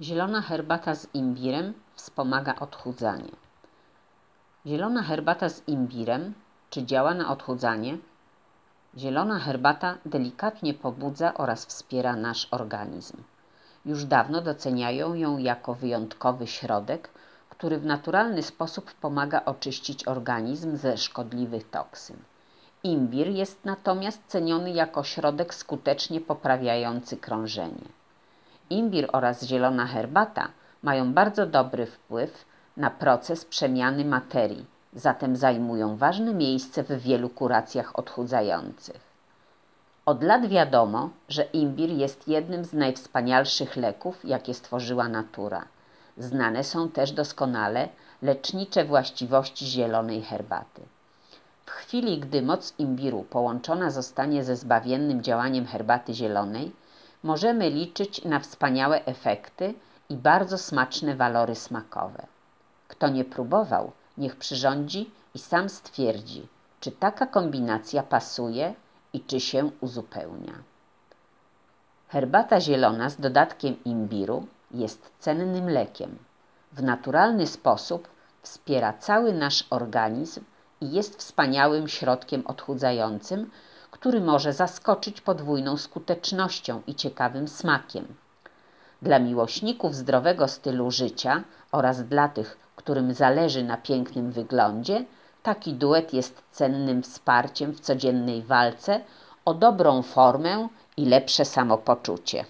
Zielona herbata z imbirem wspomaga odchudzanie. Zielona herbata z imbirem czy działa na odchudzanie? Zielona herbata delikatnie pobudza oraz wspiera nasz organizm. Już dawno doceniają ją jako wyjątkowy środek, który w naturalny sposób pomaga oczyścić organizm ze szkodliwych toksyn. Imbir jest natomiast ceniony jako środek skutecznie poprawiający krążenie. Imbir oraz zielona herbata mają bardzo dobry wpływ na proces przemiany materii, zatem zajmują ważne miejsce w wielu kuracjach odchudzających. Od lat wiadomo, że imbir jest jednym z najwspanialszych leków, jakie stworzyła natura. Znane są też doskonale lecznicze właściwości zielonej herbaty. W chwili, gdy moc imbiru połączona zostanie ze zbawiennym działaniem herbaty zielonej, możemy liczyć na wspaniałe efekty i bardzo smaczne walory smakowe. Kto nie próbował, niech przyrządzi i sam stwierdzi, czy taka kombinacja pasuje i czy się uzupełnia. Herbata zielona z dodatkiem imbiru jest cennym lekiem. W naturalny sposób wspiera cały nasz organizm i jest wspaniałym środkiem odchudzającym, który może zaskoczyć podwójną skutecznością i ciekawym smakiem. Dla miłośników zdrowego stylu życia oraz dla tych, którym zależy na pięknym wyglądzie, taki duet jest cennym wsparciem w codziennej walce o dobrą formę i lepsze samopoczucie.